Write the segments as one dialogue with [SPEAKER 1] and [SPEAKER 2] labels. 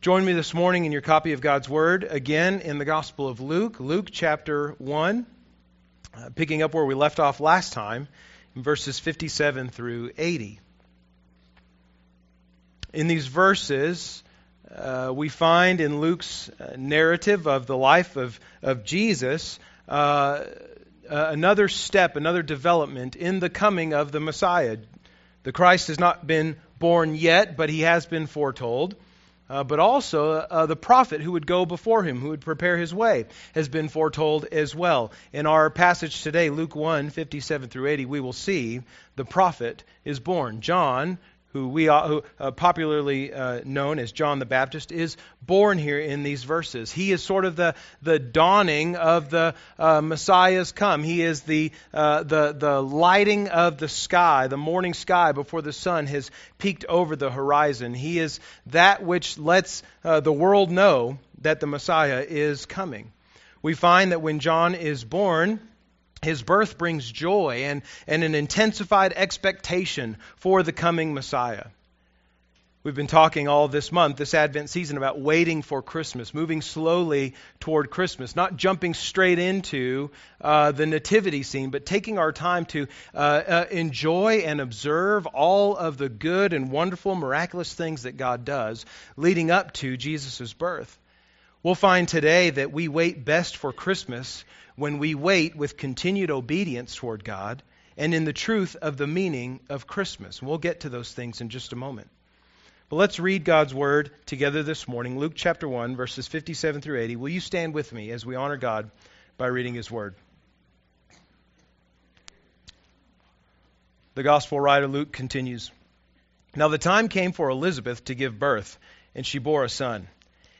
[SPEAKER 1] Join me this morning in your copy of God's Word, again in the Gospel of Luke, Luke chapter 1, uh, picking up where we left off last time, in verses 57 through 80. In these verses, uh, we find in Luke's uh, narrative of the life of, of Jesus uh, another step, another development in the coming of the Messiah. The Christ has not been born yet, but he has been foretold uh, but also uh, the prophet who would go before him, who would prepare his way, has been foretold as well. In our passage today, Luke 1 57 through 80, we will see the prophet is born. John who we are, who, uh, popularly uh, known as John the Baptist, is born here in these verses. He is sort of the, the dawning of the uh, Messiah's come. He is the, uh, the, the lighting of the sky, the morning sky before the sun has peeked over the horizon. He is that which lets uh, the world know that the Messiah is coming. We find that when John is born, his birth brings joy and, and an intensified expectation for the coming Messiah. We've been talking all this month, this Advent season, about waiting for Christmas, moving slowly toward Christmas, not jumping straight into uh, the nativity scene, but taking our time to uh, uh, enjoy and observe all of the good and wonderful, miraculous things that God does leading up to Jesus' birth. We'll find today that we wait best for Christmas when we wait with continued obedience toward God and in the truth of the meaning of Christmas. We'll get to those things in just a moment. But let's read God's word together this morning. Luke chapter 1, verses 57 through 80. Will you stand with me as we honor God by reading his word? The gospel writer Luke continues Now the time came for Elizabeth to give birth, and she bore a son.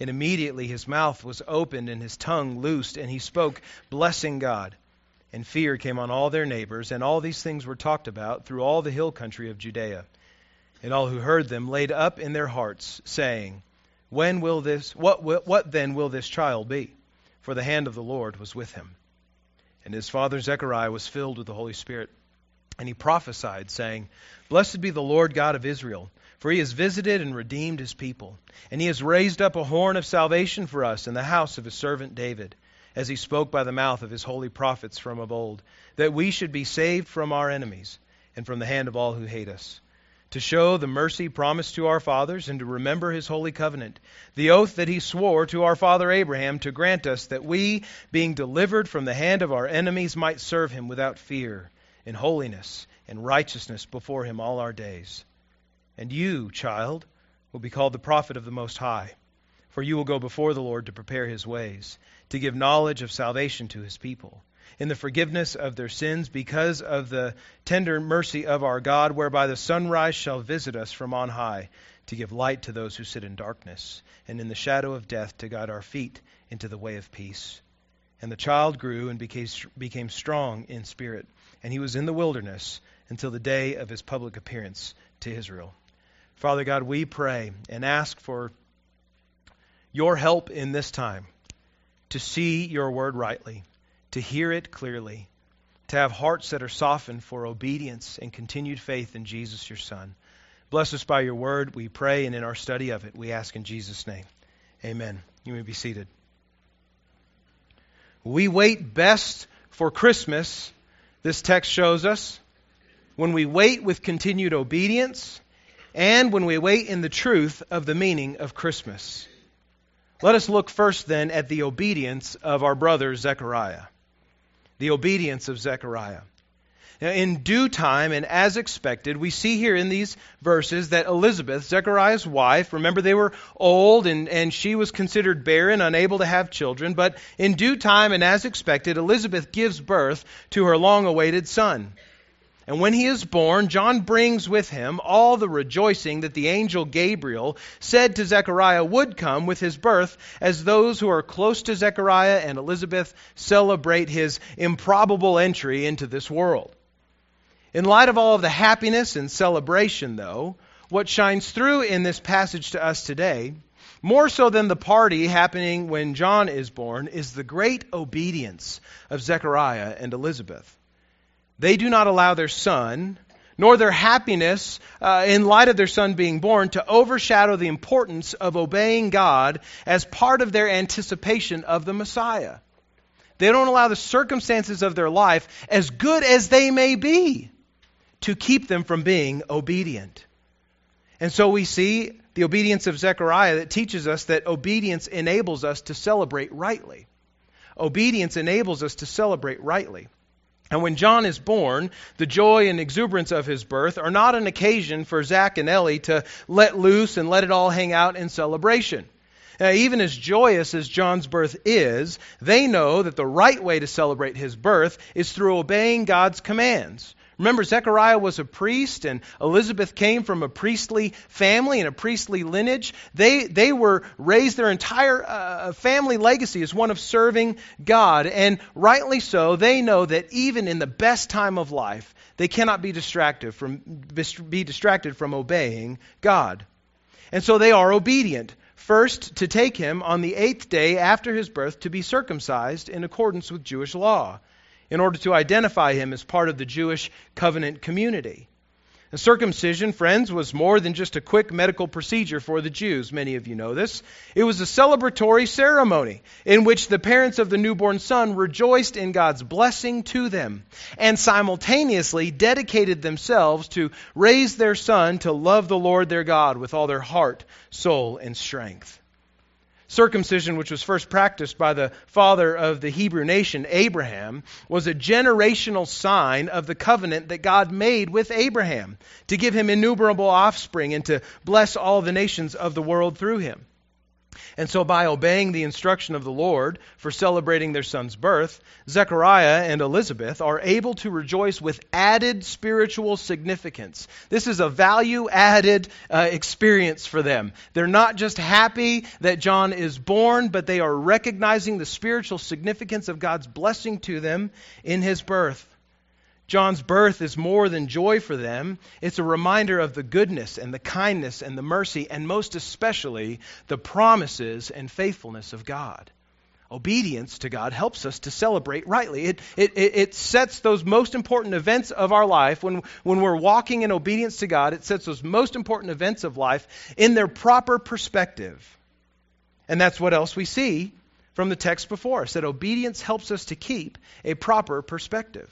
[SPEAKER 1] And immediately his mouth was opened and his tongue loosed, and he spoke, blessing God. And fear came on all their neighbors, and all these things were talked about through all the hill country of Judea. And all who heard them laid up in their hearts, saying, When will this what what then will this child be? For the hand of the Lord was with him. And his father Zechariah was filled with the Holy Spirit, and he prophesied, saying, Blessed be the Lord God of Israel for he has visited and redeemed his people, and he has raised up a horn of salvation for us in the house of his servant David, as he spoke by the mouth of his holy prophets from of old, that we should be saved from our enemies and from the hand of all who hate us, to show the mercy promised to our fathers, and to remember his holy covenant, the oath that he swore to our father Abraham to grant us that we, being delivered from the hand of our enemies, might serve him without fear, in holiness and righteousness before him all our days. And you, child, will be called the prophet of the Most High, for you will go before the Lord to prepare his ways, to give knowledge of salvation to his people, in the forgiveness of their sins, because of the tender mercy of our God, whereby the sunrise shall visit us from on high, to give light to those who sit in darkness, and in the shadow of death to guide our feet into the way of peace. And the child grew and became, became strong in spirit, and he was in the wilderness until the day of his public appearance to Israel. Father God, we pray and ask for your help in this time to see your word rightly, to hear it clearly, to have hearts that are softened for obedience and continued faith in Jesus, your Son. Bless us by your word, we pray, and in our study of it, we ask in Jesus' name. Amen. You may be seated. We wait best for Christmas, this text shows us, when we wait with continued obedience and when we wait in the truth of the meaning of Christmas. Let us look first then at the obedience of our brother Zechariah. The obedience of Zechariah. Now, in due time and as expected, we see here in these verses that Elizabeth, Zechariah's wife, remember they were old and, and she was considered barren, unable to have children, but in due time and as expected, Elizabeth gives birth to her long awaited son. And when he is born, John brings with him all the rejoicing that the angel Gabriel said to Zechariah would come with his birth, as those who are close to Zechariah and Elizabeth celebrate his improbable entry into this world. In light of all of the happiness and celebration, though, what shines through in this passage to us today, more so than the party happening when John is born, is the great obedience of Zechariah and Elizabeth. They do not allow their son, nor their happiness uh, in light of their son being born, to overshadow the importance of obeying God as part of their anticipation of the Messiah. They don't allow the circumstances of their life, as good as they may be, to keep them from being obedient. And so we see the obedience of Zechariah that teaches us that obedience enables us to celebrate rightly. Obedience enables us to celebrate rightly. And when John is born, the joy and exuberance of his birth are not an occasion for Zach and Ellie to let loose and let it all hang out in celebration. Now, even as joyous as John's birth is, they know that the right way to celebrate his birth is through obeying God's commands. Remember, Zechariah was a priest, and Elizabeth came from a priestly family and a priestly lineage. They, they were raised, their entire uh, family legacy is one of serving God. And rightly so, they know that even in the best time of life, they cannot be distracted from, be distracted from obeying God. And so they are obedient. First, to take him on the eighth day after his birth to be circumcised in accordance with Jewish law in order to identify him as part of the Jewish covenant community. The circumcision, friends, was more than just a quick medical procedure for the Jews. Many of you know this. It was a celebratory ceremony in which the parents of the newborn son rejoiced in God's blessing to them and simultaneously dedicated themselves to raise their son to love the Lord their God with all their heart, soul, and strength. Circumcision, which was first practiced by the father of the Hebrew nation, Abraham, was a generational sign of the covenant that God made with Abraham to give him innumerable offspring and to bless all the nations of the world through him. And so, by obeying the instruction of the Lord for celebrating their son's birth, Zechariah and Elizabeth are able to rejoice with added spiritual significance. This is a value added uh, experience for them. They're not just happy that John is born, but they are recognizing the spiritual significance of God's blessing to them in his birth. John's birth is more than joy for them. It's a reminder of the goodness and the kindness and the mercy, and most especially the promises and faithfulness of God. Obedience to God helps us to celebrate rightly. It, it, it sets those most important events of our life, when, when we're walking in obedience to God, it sets those most important events of life in their proper perspective. And that's what else we see from the text before us that obedience helps us to keep a proper perspective.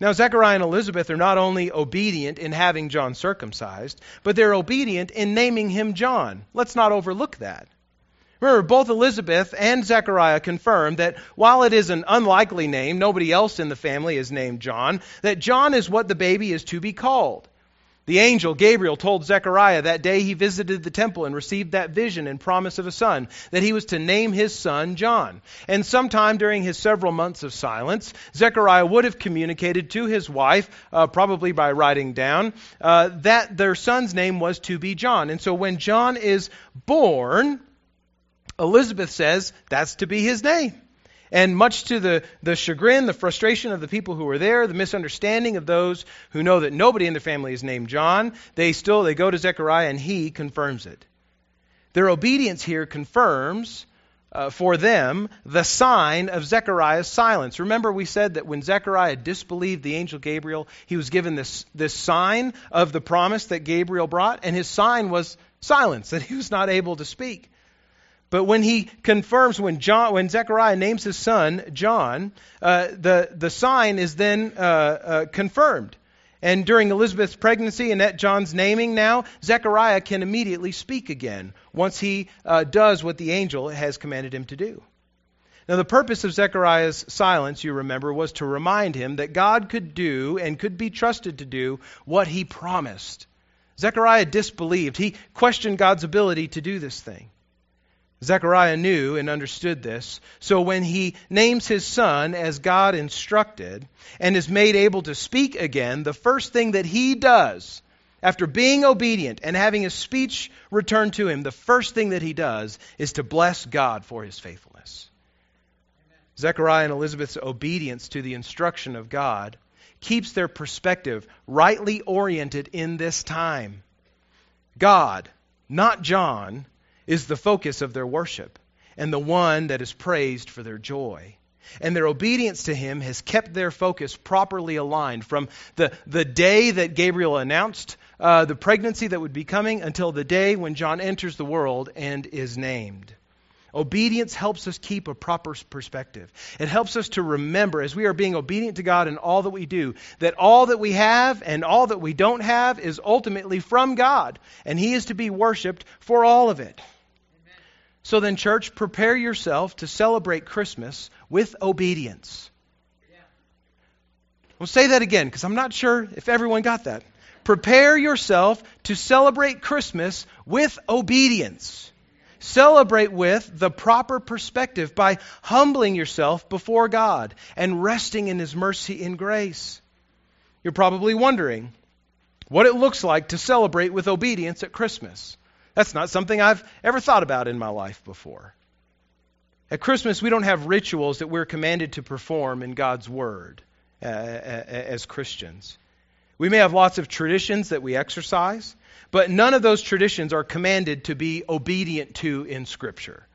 [SPEAKER 1] Now, Zechariah and Elizabeth are not only obedient in having John circumcised, but they're obedient in naming him John. Let's not overlook that. Remember, both Elizabeth and Zechariah confirm that while it is an unlikely name, nobody else in the family is named John, that John is what the baby is to be called. The angel Gabriel told Zechariah that day he visited the temple and received that vision and promise of a son, that he was to name his son John. And sometime during his several months of silence, Zechariah would have communicated to his wife, uh, probably by writing down, uh, that their son's name was to be John. And so when John is born, Elizabeth says that's to be his name. And much to the, the chagrin, the frustration of the people who were there, the misunderstanding of those who know that nobody in their family is named John, they still they go to Zechariah and he confirms it. Their obedience here confirms uh, for them the sign of Zechariah's silence. Remember, we said that when Zechariah disbelieved the angel Gabriel, he was given this, this sign of the promise that Gabriel brought, and his sign was silence, that he was not able to speak. But when he confirms, when John, when Zechariah names his son John, uh, the the sign is then uh, uh, confirmed. And during Elizabeth's pregnancy and at John's naming now, Zechariah can immediately speak again once he uh, does what the angel has commanded him to do. Now, the purpose of Zechariah's silence, you remember, was to remind him that God could do and could be trusted to do what he promised. Zechariah disbelieved. He questioned God's ability to do this thing. Zechariah knew and understood this. So when he names his son as God instructed and is made able to speak again, the first thing that he does after being obedient and having his speech returned to him, the first thing that he does is to bless God for his faithfulness. Amen. Zechariah and Elizabeth's obedience to the instruction of God keeps their perspective rightly oriented in this time. God, not John, is the focus of their worship and the one that is praised for their joy. And their obedience to him has kept their focus properly aligned from the, the day that Gabriel announced uh, the pregnancy that would be coming until the day when John enters the world and is named. Obedience helps us keep a proper perspective. It helps us to remember, as we are being obedient to God in all that we do, that all that we have and all that we don't have is ultimately from God, and He is to be worshiped for all of it. So then, church, prepare yourself to celebrate Christmas with obedience. Yeah. We'll say that again because I'm not sure if everyone got that. Prepare yourself to celebrate Christmas with obedience celebrate with the proper perspective by humbling yourself before God and resting in His mercy and grace. You're probably wondering what it looks like to celebrate with obedience at Christmas. That's not something I've ever thought about in my life before. At Christmas, we don't have rituals that we're commanded to perform in God's Word uh, as Christians. We may have lots of traditions that we exercise, but none of those traditions are commanded to be obedient to in Scripture,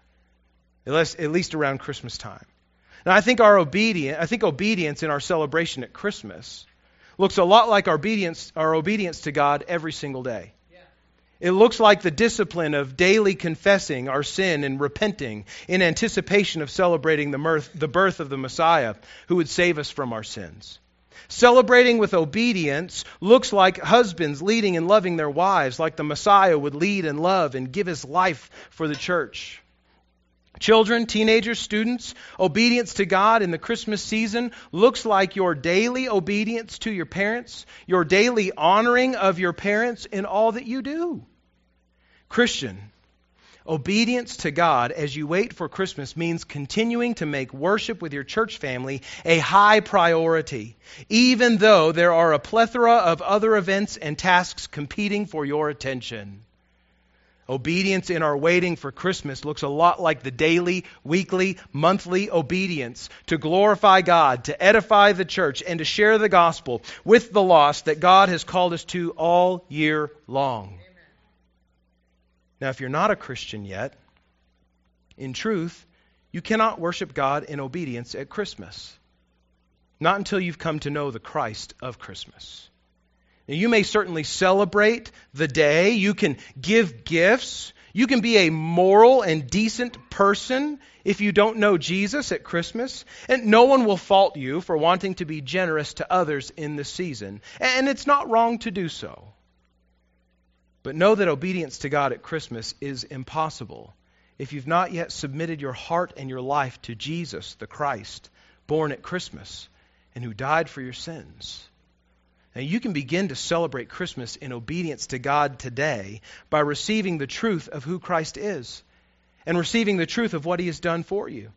[SPEAKER 1] at least around Christmas time. Now, I think our obedience, I think obedience in our celebration at Christmas looks a lot like our obedience, our obedience to God every single day. It looks like the discipline of daily confessing our sin and repenting in anticipation of celebrating the, mirth, the birth of the Messiah who would save us from our sins. Celebrating with obedience looks like husbands leading and loving their wives, like the Messiah would lead and love and give his life for the church. Children, teenagers, students, obedience to God in the Christmas season looks like your daily obedience to your parents, your daily honoring of your parents in all that you do. Christian, Obedience to God as you wait for Christmas means continuing to make worship with your church family a high priority, even though there are a plethora of other events and tasks competing for your attention. Obedience in our waiting for Christmas looks a lot like the daily, weekly, monthly obedience to glorify God, to edify the church, and to share the gospel with the lost that God has called us to all year long. Now, if you're not a Christian yet, in truth, you cannot worship God in obedience at Christmas. Not until you've come to know the Christ of Christmas. You may certainly celebrate the day. You can give gifts. You can be a moral and decent person if you don't know Jesus at Christmas. And no one will fault you for wanting to be generous to others in the season. And it's not wrong to do so. But know that obedience to God at Christmas is impossible if you've not yet submitted your heart and your life to Jesus, the Christ, born at Christmas and who died for your sins. Now, you can begin to celebrate Christmas in obedience to God today by receiving the truth of who Christ is and receiving the truth of what he has done for you.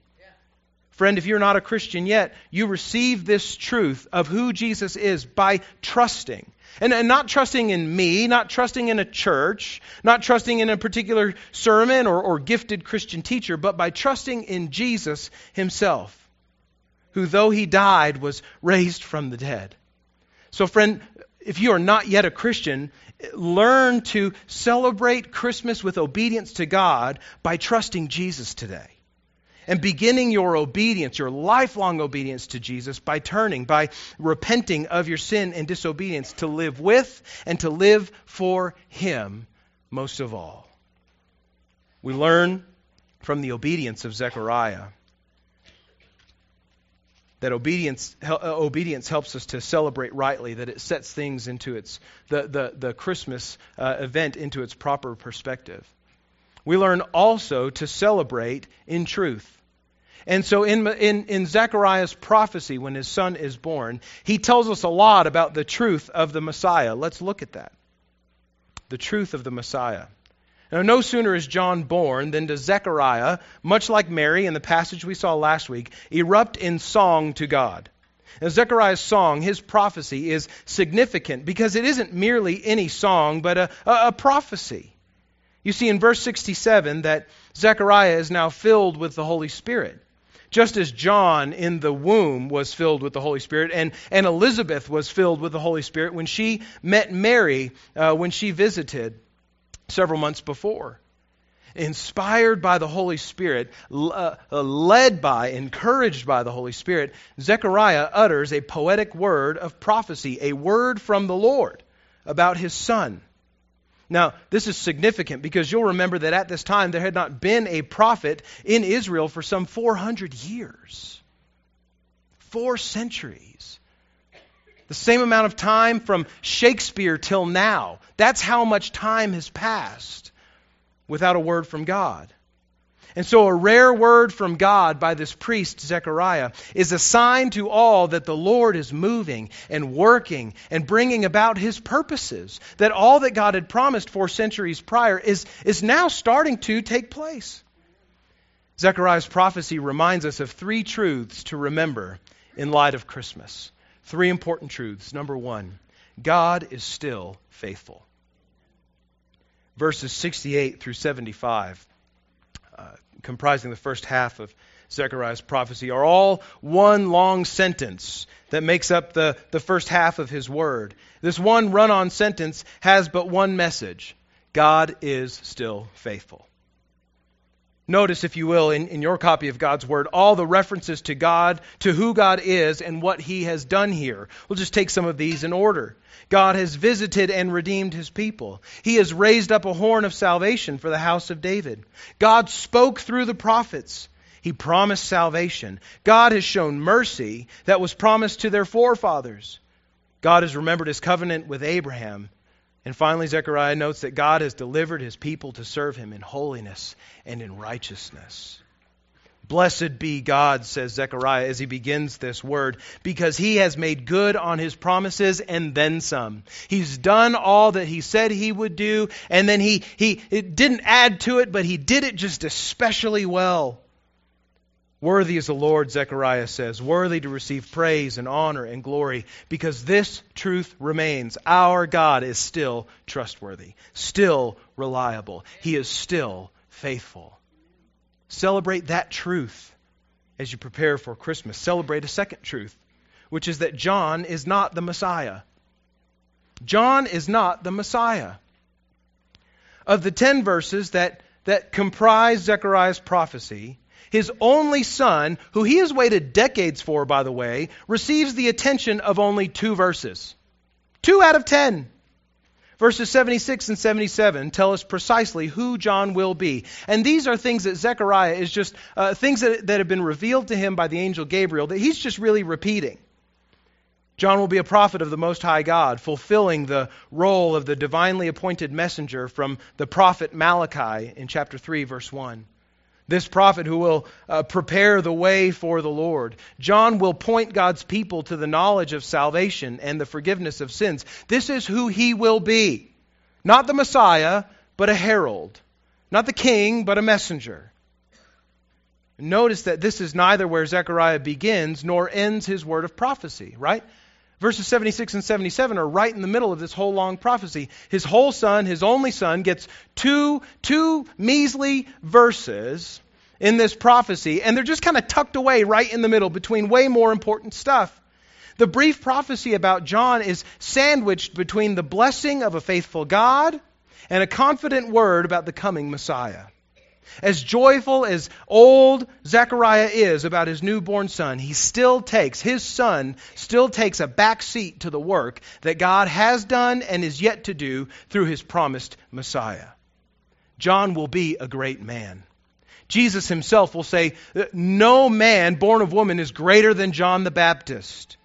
[SPEAKER 1] Friend, if you're not a Christian yet, you receive this truth of who Jesus is by trusting and, and not trusting in me, not trusting in a church, not trusting in a particular sermon or, or gifted Christian teacher, but by trusting in Jesus himself, who, though he died, was raised from the dead. So, friend, if you are not yet a Christian, learn to celebrate Christmas with obedience to God by trusting Jesus today and beginning your obedience, your lifelong obedience to Jesus by turning, by repenting of your sin and disobedience to live with and to live for Him most of all. We learn from the obedience of Zechariah that obedience, uh, obedience helps us to celebrate rightly, that it sets things into its, the, the, the Christmas uh, event into its proper perspective. We learn also to celebrate in truth. And so in, in, in Zechariah's prophecy, when his son is born, he tells us a lot about the truth of the Messiah. Let's look at that. The truth of the Messiah. Now, no sooner is John born than does Zechariah, much like Mary in the passage we saw last week, erupt in song to God. Now, Zechariah's song, his prophecy, is significant because it isn't merely any song, but a, a, a prophecy. You see in verse 67 that Zechariah is now filled with the Holy Spirit. Just as John in the womb was filled with the Holy Spirit, and, and Elizabeth was filled with the Holy Spirit when she met Mary uh, when she visited several months before. Inspired by the Holy Spirit, uh, uh, led by, encouraged by the Holy Spirit, Zechariah utters a poetic word of prophecy, a word from the Lord about his son. Now, this is significant because you'll remember that at this time there had not been a prophet in Israel for some 400 years. Four centuries. The same amount of time from Shakespeare till now. That's how much time has passed without a word from God. And so, a rare word from God by this priest, Zechariah, is a sign to all that the Lord is moving and working and bringing about his purposes. That all that God had promised four centuries prior is, is now starting to take place. Zechariah's prophecy reminds us of three truths to remember in light of Christmas. Three important truths. Number one, God is still faithful. Verses 68 through 75, uh, comprising the first half of Zechariah's prophecy, are all one long sentence that makes up the, the first half of his word. This one run on sentence has but one message God is still faithful. Notice, if you will, in, in your copy of God's Word, all the references to God, to who God is, and what He has done here. We'll just take some of these in order. God has visited and redeemed His people. He has raised up a horn of salvation for the house of David. God spoke through the prophets. He promised salvation. God has shown mercy that was promised to their forefathers. God has remembered His covenant with Abraham and finally, Zechariah notes that God has delivered his people to serve him in holiness and in righteousness. Blessed be God, says Zechariah as he begins this word, because he has made good on his promises and then some. He's done all that he said he would do, and then he, he didn't add to it, but he did it just especially well. Worthy is the Lord, Zechariah says, worthy to receive praise and honor and glory, because this truth remains. Our God is still trustworthy, still reliable. He is still faithful. Celebrate that truth as you prepare for Christmas. Celebrate a second truth, which is that John is not the Messiah. John is not the Messiah. Of the ten verses that, that comprise Zechariah's prophecy, his only son, who he has waited decades for, by the way, receives the attention of only two verses. Two out of ten. Verses 76 and 77 tell us precisely who John will be. And these are things that Zechariah is just, uh, things that, that have been revealed to him by the angel Gabriel that he's just really repeating. John will be a prophet of the Most High God, fulfilling the role of the divinely appointed messenger from the prophet Malachi in chapter 3, verse 1 this prophet who will uh, prepare the way for the Lord. John will point God's people to the knowledge of salvation and the forgiveness of sins. This is who he will be. Not the Messiah, but a herald. Not the king, but a messenger. Notice that this is neither where Zechariah begins nor ends his word of prophecy, right? Verses 76 and 77 are right in the middle of this whole long prophecy. His whole son, his only son, gets two, two measly verses in this prophecy, and they're just kind of tucked away right in the middle between way more important stuff. The brief prophecy about John is sandwiched between the blessing of a faithful God and a confident word about the coming Messiah. As joyful as old Zechariah is about his newborn son, he still takes, his son still takes a back seat to the work that God has done and is yet to do through his promised Messiah. John will be a great man. Jesus himself will say, uh, No man born of woman is greater than John the Baptist.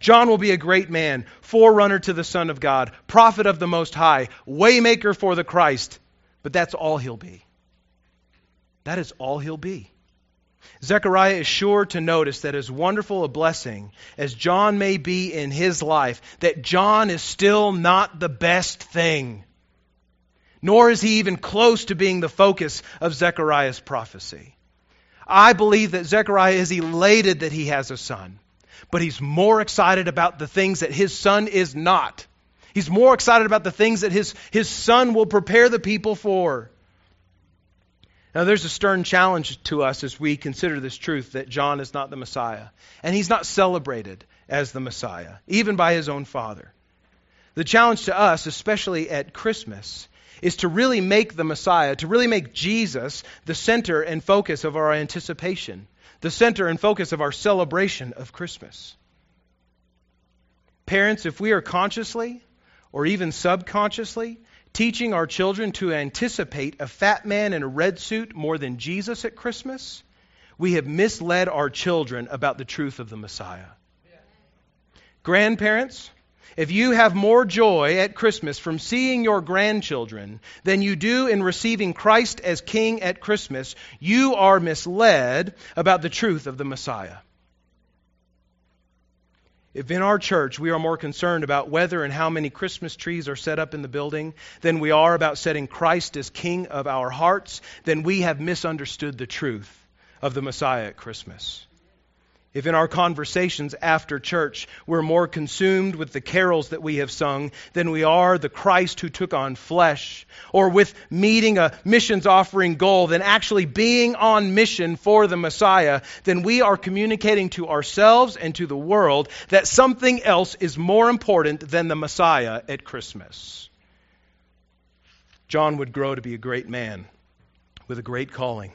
[SPEAKER 1] John will be a great man, forerunner to the Son of God, prophet of the Most High, waymaker for the Christ, but that's all he'll be. That is all he'll be. Zechariah is sure to notice that as wonderful a blessing as John may be in his life, that John is still not the best thing. nor is he even close to being the focus of Zechariah's prophecy. I believe that Zechariah is elated that he has a son, but he's more excited about the things that his son is not. He's more excited about the things that his, his son will prepare the people for. Now, there's a stern challenge to us as we consider this truth that John is not the Messiah. And he's not celebrated as the Messiah, even by his own father. The challenge to us, especially at Christmas, is to really make the Messiah, to really make Jesus the center and focus of our anticipation, the center and focus of our celebration of Christmas. Parents, if we are consciously or even subconsciously teaching our children to anticipate a fat man in a red suit more than Jesus at Christmas, we have misled our children about the truth of the Messiah. Grandparents, if you have more joy at Christmas from seeing your grandchildren than you do in receiving Christ as King at Christmas, you are misled about the truth of the Messiah. If in our church we are more concerned about whether and how many Christmas trees are set up in the building than we are about setting Christ as King of our hearts, then we have misunderstood the truth of the Messiah at Christmas. If in our conversations after church we're more consumed with the carols that we have sung than we are the Christ who took on flesh, or with meeting a missions offering goal than actually being on mission for the Messiah, then we are communicating to ourselves and to the world that something else is more important than the Messiah at Christmas. John would grow to be a great man with a great calling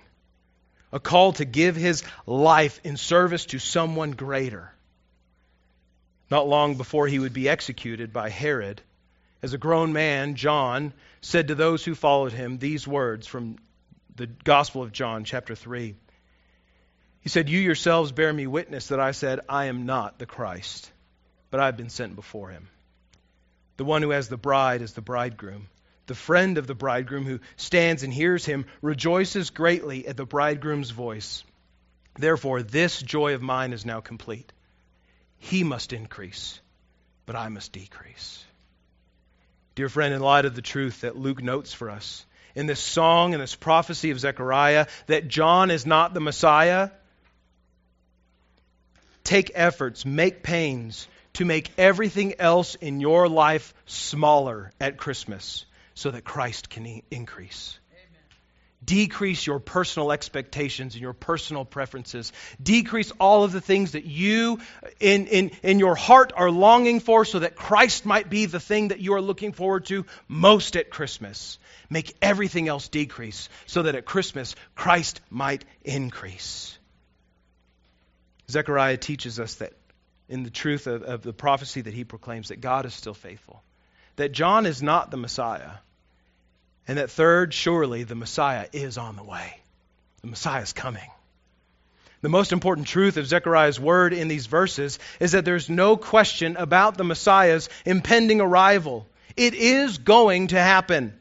[SPEAKER 1] a call to give his life in service to someone greater. Not long before he would be executed by Herod, as a grown man, John said to those who followed him these words from the Gospel of John, chapter 3. He said, You yourselves bear me witness that I said, I am not the Christ, but I have been sent before him. The one who has the bride is the bridegroom. The friend of the bridegroom who stands and hears him rejoices greatly at the bridegroom's voice. Therefore, this joy of mine is now complete. He must increase, but I must decrease. Dear friend, in light of the truth that Luke notes for us in this song and this prophecy of Zechariah that John is not the Messiah, take efforts, make pains to make everything else in your life smaller at Christmas so that Christ can increase. Decrease your personal expectations and your personal preferences. Decrease all of the things that you, in, in, in your heart, are longing for so that Christ might be the thing that you are looking forward to most at Christmas. Make everything else decrease so that at Christmas, Christ might increase. Zechariah teaches us that in the truth of, of the prophecy that he proclaims, that God is still faithful. That John is not the Messiah and that third, surely the Messiah is on the way. The Messiah is coming. The most important truth of Zechariah's word in these verses is that there's no question about the Messiah's impending arrival. It is going to happen.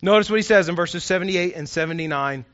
[SPEAKER 1] Notice what he says in verses 78 and 79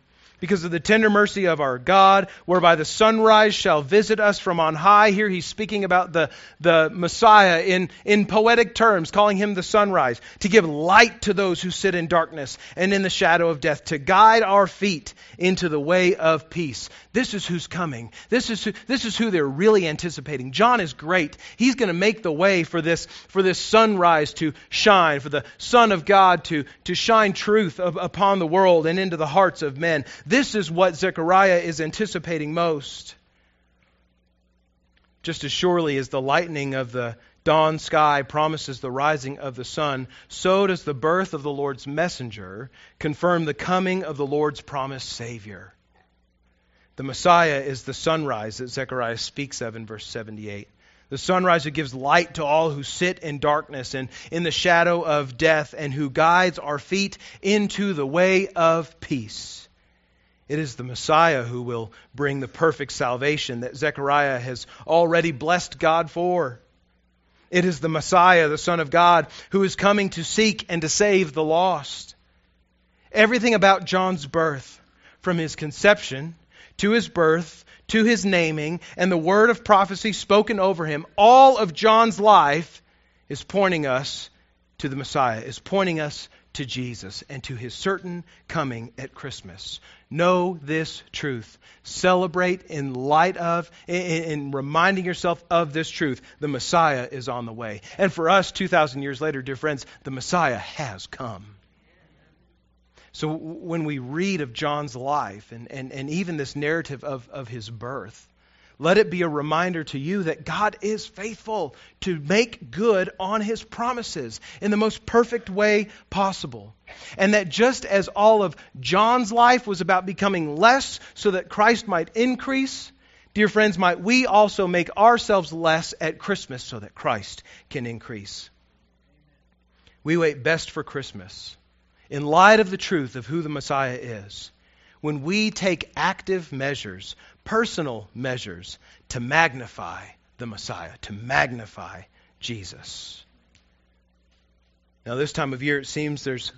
[SPEAKER 1] because of the tender mercy of our God, whereby the sunrise shall visit us from on high. Here he's speaking about the, the Messiah in, in poetic terms, calling him the sunrise, to give light to those who sit in darkness and in the shadow of death, to guide our feet into the way of peace. This is who's coming. This is who, this is who they're really anticipating. John is great. He's going to make the way for this, for this sunrise to shine, for the Son of God to, to shine truth upon the world and into the hearts of men. This is what Zechariah is anticipating most. Just as surely as the lightning of the dawn sky promises the rising of the sun, so does the birth of the Lord's messenger confirm the coming of the Lord's promised Savior. The Messiah is the sunrise that Zechariah speaks of in verse 78. The sunrise who gives light to all who sit in darkness and in the shadow of death, and who guides our feet into the way of peace. It is the Messiah who will bring the perfect salvation that Zechariah has already blessed God for. It is the Messiah, the Son of God, who is coming to seek and to save the lost. Everything about John's birth, from his conception to his birth to his naming and the word of prophecy spoken over him, all of John's life is pointing us to the Messiah, is pointing us to Jesus and to his certain coming at Christmas. Know this truth. Celebrate in light of, in, in, reminding yourself of this truth. The Messiah is on the way. And for us, 2,000 years later, dear friends, the Messiah has come. So when we read of John's life and, and, and even this narrative of, of his birth, let it be a reminder to you that God is faithful to make good on his promises in the most perfect way possible. And that just as all of John's life was about becoming less so that Christ might increase, dear friends, might we also make ourselves less at Christmas so that Christ can increase. We wait best for Christmas in light of the truth of who the Messiah is when we take active measures personal measures to magnify the Messiah, to magnify Jesus. Now, this time of year, it seems there's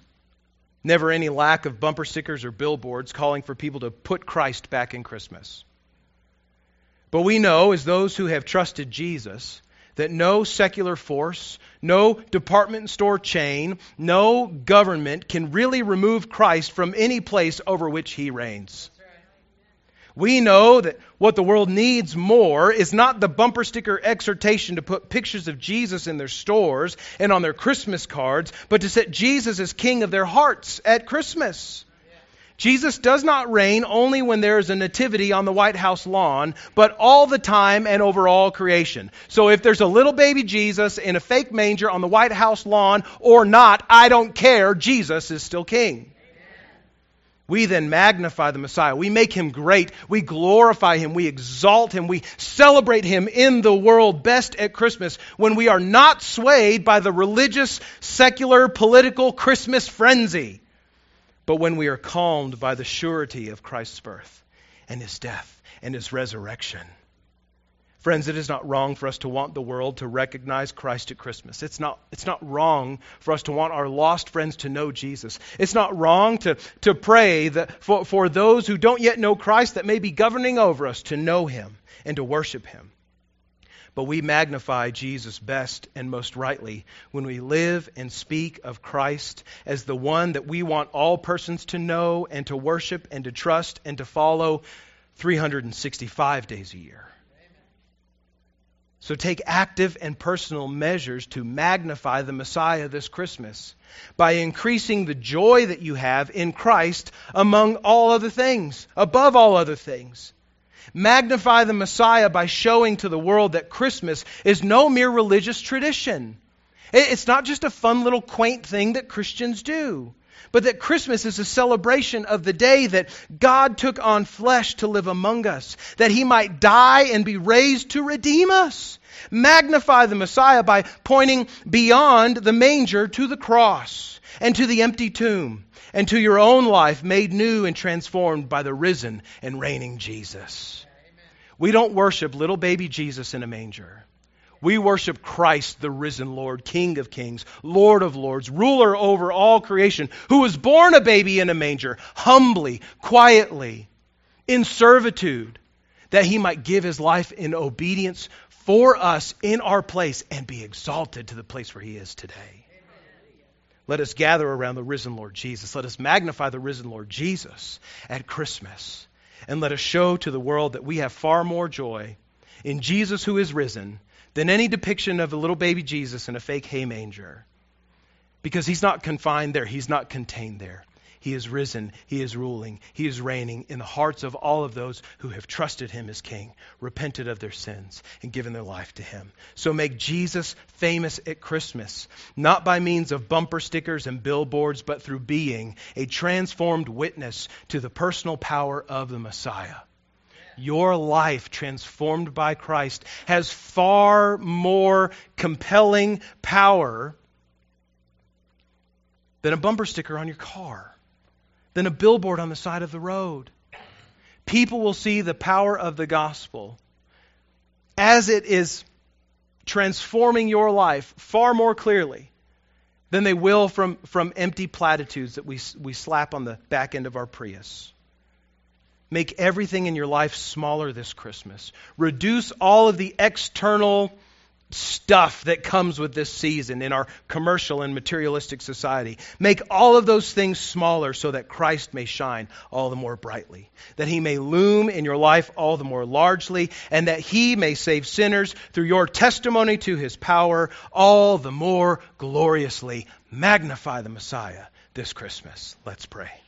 [SPEAKER 1] never any lack of bumper stickers or billboards calling for people to put Christ back in Christmas. But we know, as those who have trusted Jesus, that no secular force, no department store chain, no government can really remove Christ from any place over which he reigns. We know that what the world needs more is not the bumper sticker exhortation to put pictures of Jesus in their stores and on their Christmas cards, but to set Jesus as king of their hearts at Christmas. Jesus does not reign only when there is a nativity on the White House lawn, but all the time and over all creation. So if there's a little baby Jesus in a fake manger on the White House lawn or not, I don't care. Jesus is still king. We then magnify the Messiah. We make him great. We glorify him. We exalt him. We celebrate him in the world best at Christmas when we are not swayed by the religious, secular, political Christmas frenzy, but when we are calmed by the surety of Christ's birth and his death and his resurrection. Friends, it is not wrong for us to want the world to recognize Christ at Christmas. It's not, it's not wrong for us to want our lost friends to know Jesus. It's not wrong to, to pray that for, for those who don't yet know Christ that may be governing over us to know him and to worship him. But we magnify Jesus best and most rightly when we live and speak of Christ as the one that we want all persons to know and to worship and to trust and to follow 365 days a year. So take active and personal measures to magnify the Messiah this Christmas by increasing the joy that you have in Christ among all other things, above all other things. Magnify the Messiah by showing to the world that Christmas is no mere religious tradition. It's not just a fun little quaint thing that Christians do but that Christmas is a celebration of the day that God took on flesh to live among us, that he might die and be raised to redeem us. Magnify the Messiah by pointing beyond the manger to the cross and to the empty tomb and to your own life made new and transformed by the risen and reigning Jesus. We don't worship little baby Jesus in a manger. We worship Christ, the risen Lord, King of kings, Lord of lords, ruler over all creation, who was born a baby in a manger, humbly, quietly, in servitude, that he might give his life in obedience for us in our place and be exalted to the place where he is today. Let us gather around the risen Lord Jesus. Let us magnify the risen Lord Jesus at Christmas. And let us show to the world that we have far more joy in Jesus who is risen than any depiction of a little baby Jesus in a fake hay manger. Because he's not confined there, he's not contained there. He is risen, he is ruling, he is reigning in the hearts of all of those who have trusted him as king, repented of their sins, and given their life to him. So make Jesus famous at Christmas, not by means of bumper stickers and billboards, but through being a transformed witness to the personal power of the Messiah your life transformed by Christ has far more compelling power than a bumper sticker on your car, than a billboard on the side of the road. People will see the power of the gospel as it is transforming your life far more clearly than they will from, from empty platitudes that we, we slap on the back end of our Prius. Make everything in your life smaller this Christmas. Reduce all of the external stuff that comes with this season in our commercial and materialistic society. Make all of those things smaller so that Christ may shine all the more brightly, that he may loom in your life all the more largely, and that he may save sinners through your testimony to his power all the more gloriously. Magnify the Messiah this Christmas. Let's pray.